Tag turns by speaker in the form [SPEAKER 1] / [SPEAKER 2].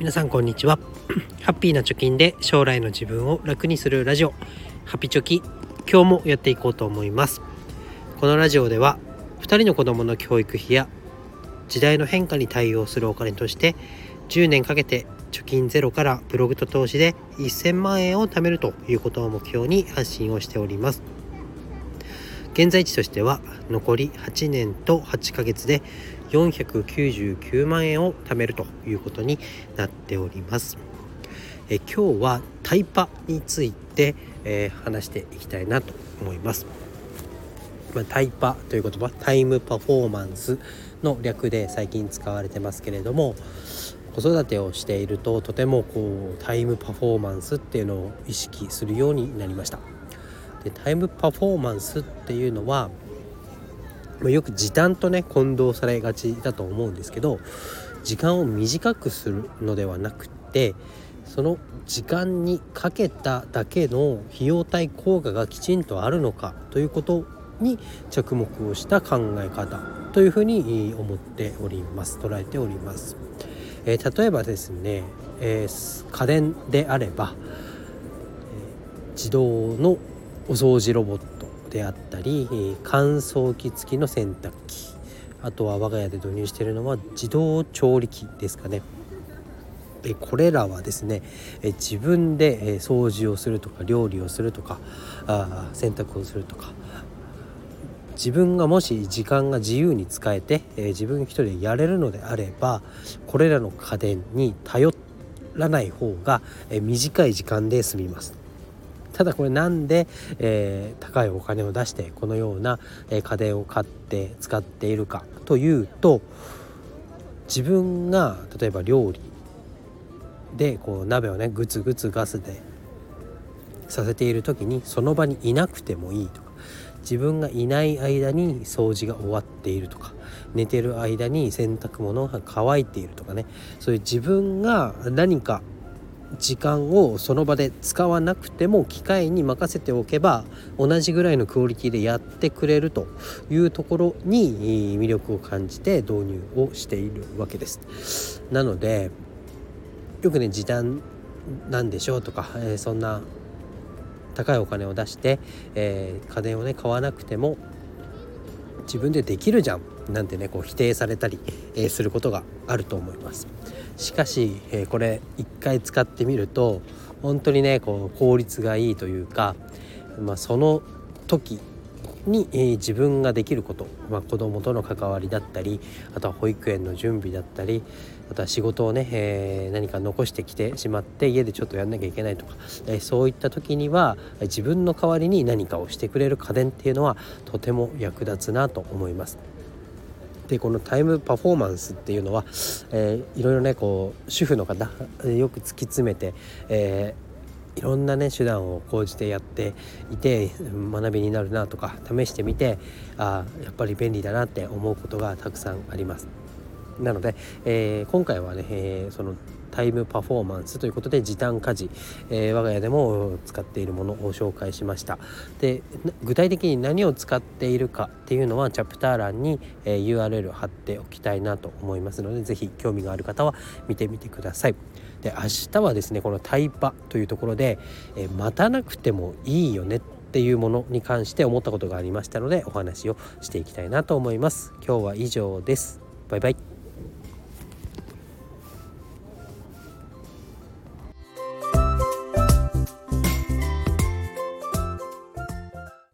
[SPEAKER 1] 皆さんこんにちは。ハッピーな貯金で将来の自分を楽にするラジオ。ハピチョキ今日もやっていこうと思います。このラジオでは2人の子供の教育費や時代の変化に対応するお金として10年かけて貯金ゼロからブログと投資で1000万円を貯めるということを目標に発信をしております。現在地としては残り8年と8ヶ月で499万円を貯めるということになっております。え今日はタイパについて、えー、話していきたいなと思います。まあ、タイパという言葉タイムパフォーマンスの略で最近使われてますけれども子育てをしているととてもこうタイムパフォーマンスっていうのを意識するようになりました。でタイムパフォーマンスっていうのはよく時短とね混同されがちだと思うんですけど時間を短くするのではなくてその時間にかけただけの費用対効果がきちんとあるのかということに着目をした考え方というふうに思っております。捉えております、えー、例えばですね、えー、家電であれば、自動のお掃除ロボットであったり乾燥機付きの洗濯機。あとは我が家で導入しているのは自動調理器ですかね。これらはですね自分で掃除をするとか料理をするとか洗濯をするとか自分がもし時間が自由に使えて自分一人でやれるのであればこれらの家電に頼らない方が短い時間で済みます。ただこれなんで、えー、高いお金を出してこのような、え家電を買って使っているかというと自分が例えば料理でこう鍋をねグツグツガスでさせている時にその場にいなくてもいいとか自分がいない間に掃除が終わっているとか寝てる間に洗濯物が乾いているとかねそういう自分が何か時間をその場で使わなくても機械に任せておけば同じぐらいのクオリティでやってくれるというところに魅力を感じて導入をしているわけです。なのでよくね時短なんでしょうとか、えー、そんな高いお金を出して、えー、家電をね買わなくても自分でできるじゃんなんてねこう否定されたり、え、することがあると思いますしかし、え、これ一回使ってみると本当にねこう効率がいいというか、まあ、その時に、えー、自分ができること、まあ、子供との関わりだったりあとは保育園の準備だったりあとは仕事をね、えー、何か残してきてしまって家でちょっとやんなきゃいけないとか、えー、そういった時には自分の代わりに何かをしてくれる家電っていうのはとても役立つなと思います。でこのタイムパフォーマンスっていうのは、えー、いろいろねこう主婦の方よく突き詰めて、えーいろんなね手段を講じてやっていて学びになるなとか試してみてあやっぱり便利だなって思うことがたくさんあります。なので、えー、今回はね、えー、そのタイムパフォーマンスということで時短家事、えー、我が家でも使っているものを紹介しました。で具体的に何を使っているかっていうのはチャプター欄に、えー、URL 貼っておきたいなと思いますので是非興味がある方は見てみてください。で明日はですねこのタイパというところで、えー、待たなくてもいいよねっていうものに関して思ったことがありましたのでお話をしていきたいなと思います。今日は以上です。バイバイ。